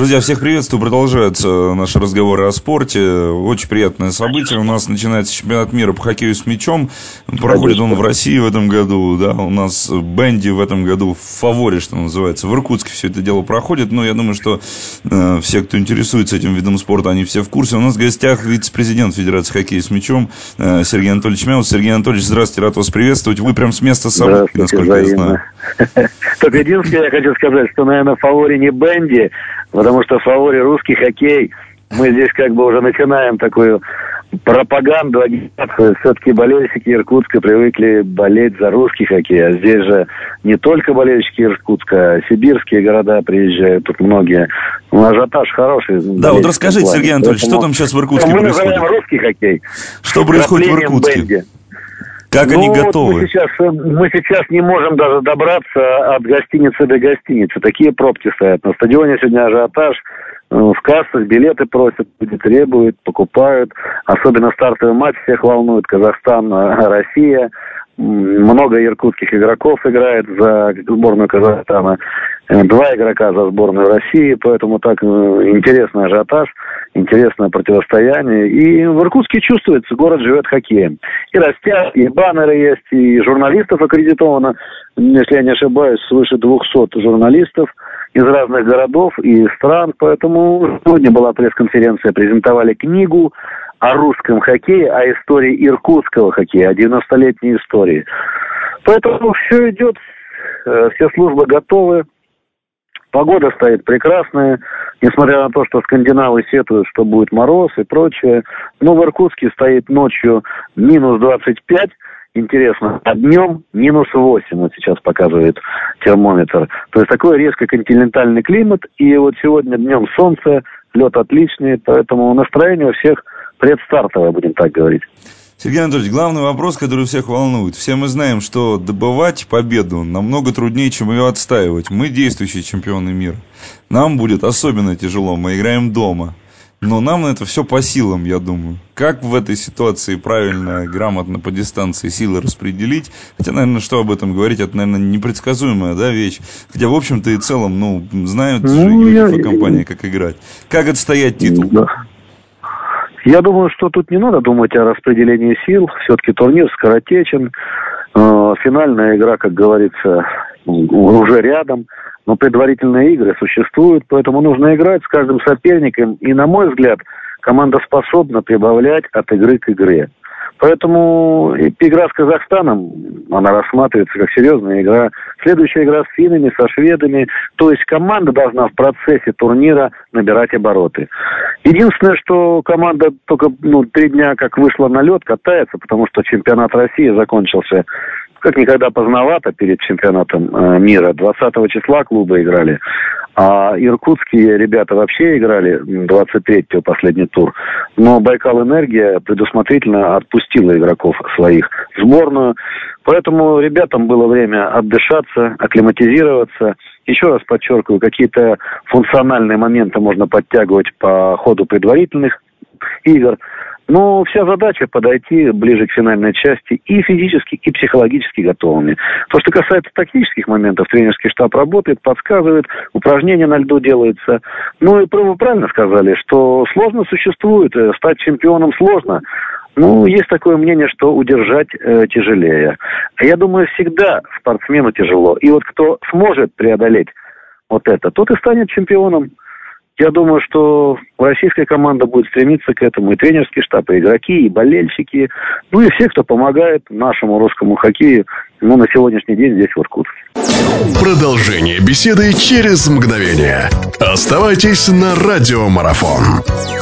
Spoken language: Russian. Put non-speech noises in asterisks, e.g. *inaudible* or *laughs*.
Друзья, всех приветствую. Продолжаются наши разговоры о спорте. Очень приятное событие. У нас начинается чемпионат мира по хоккею с мячом. Проходит он в России в этом году. Да? У нас Бенди в этом году в фаворе, что называется. В Иркутске все это дело проходит. Но я думаю, что э, все, кто интересуется этим видом спорта, они все в курсе. У нас в гостях вице-президент Федерации хоккея с мячом э, Сергей Анатольевич Мяус. Сергей Анатольевич, здравствуйте, рад вас приветствовать. Вы прям с места событий, насколько я знаю. *laughs* Только единственное, я хочу сказать, что, наверное, в фаворе не Бенди, потому что в фаворе русский хоккей. Мы здесь как бы уже начинаем такую пропаганду, агитацию. Все-таки болельщики Иркутска привыкли болеть за русский хоккей. А здесь же не только болельщики Иркутска, а сибирские города приезжают, тут многие. Ну, ажиотаж хороший. Да, вот расскажите, плане. Сергей Анатольевич, Поэтому... что там сейчас в Иркутске мы происходит? Мы называем русский хоккей. Что происходит в Иркутске? Бенди. Как ну, они готовы? Мы сейчас, мы сейчас не можем даже добраться от гостиницы до гостиницы. Такие пробки стоят. На стадионе сегодня ажиотаж. Э, в кассах билеты просят, люди требуют, покупают. Особенно стартовый матч всех волнует. Казахстан, э, Россия. Много иркутских игроков играет за сборную Казахстана. Э, два игрока за сборную России. Поэтому так интересный ажиотаж интересное противостояние. И в Иркутске чувствуется, город живет хоккеем. И растят, и баннеры есть, и журналистов аккредитовано, если я не ошибаюсь, свыше 200 журналистов из разных городов и стран. Поэтому сегодня была пресс-конференция, презентовали книгу о русском хоккее, о истории иркутского хоккея, о 90-летней истории. Поэтому все идет, э, все службы готовы. Погода стоит прекрасная, несмотря на то, что скандинавы сетуют, что будет мороз и прочее. Но в Иркутске стоит ночью минус 25, интересно, а днем минус 8, вот сейчас показывает термометр. То есть такой резко континентальный климат, и вот сегодня днем солнце, лед отличный, поэтому настроение у всех предстартовое, будем так говорить. Сергей Анатольевич, главный вопрос, который всех волнует. Все мы знаем, что добывать победу намного труднее, чем ее отстаивать. Мы действующие чемпионы мира. Нам будет особенно тяжело, мы играем дома. Но нам это все по силам, я думаю. Как в этой ситуации правильно, грамотно по дистанции силы распределить? Хотя, наверное, что об этом говорить, это, наверное, непредсказуемая да, вещь. Хотя, в общем-то и целом, ну, знают ну, же я... компания, как играть. Как отстоять титул? Да. Я думаю, что тут не надо думать о распределении сил. Все-таки турнир скоротечен. Э, финальная игра, как говорится, уже рядом. Но предварительные игры существуют, поэтому нужно играть с каждым соперником. И, на мой взгляд, команда способна прибавлять от игры к игре. Поэтому игра с Казахстаном, она рассматривается как серьезная игра. Следующая игра с финнами, со шведами. То есть команда должна в процессе турнира набирать обороты. Единственное, что команда только ну, три дня как вышла на лед, катается, потому что чемпионат России закончился как никогда поздновато перед чемпионатом э, мира. 20 числа клубы играли. А иркутские ребята вообще играли 23-го последний тур. Но Байкал Энергия предусмотрительно отпустила игроков своих сборную. Поэтому ребятам было время отдышаться, акклиматизироваться. Еще раз подчеркиваю, какие-то функциональные моменты можно подтягивать по ходу предварительных игр. Но вся задача подойти ближе к финальной части и физически, и психологически готовыми. То, что касается тактических моментов, тренерский штаб работает, подсказывает, упражнения на льду делаются. Ну и вы правильно сказали, что сложно существует, э, стать чемпионом сложно. Ну, есть такое мнение, что удержать э, тяжелее. Я думаю, всегда спортсмену тяжело. И вот кто сможет преодолеть вот это, тот и станет чемпионом. Я думаю, что российская команда будет стремиться к этому. И тренерский штаб, и игроки, и болельщики. Ну и все, кто помогает нашему русскому хоккею, ну, на сегодняшний день здесь, в Иркутске. Продолжение беседы через мгновение. Оставайтесь на радиомарафон.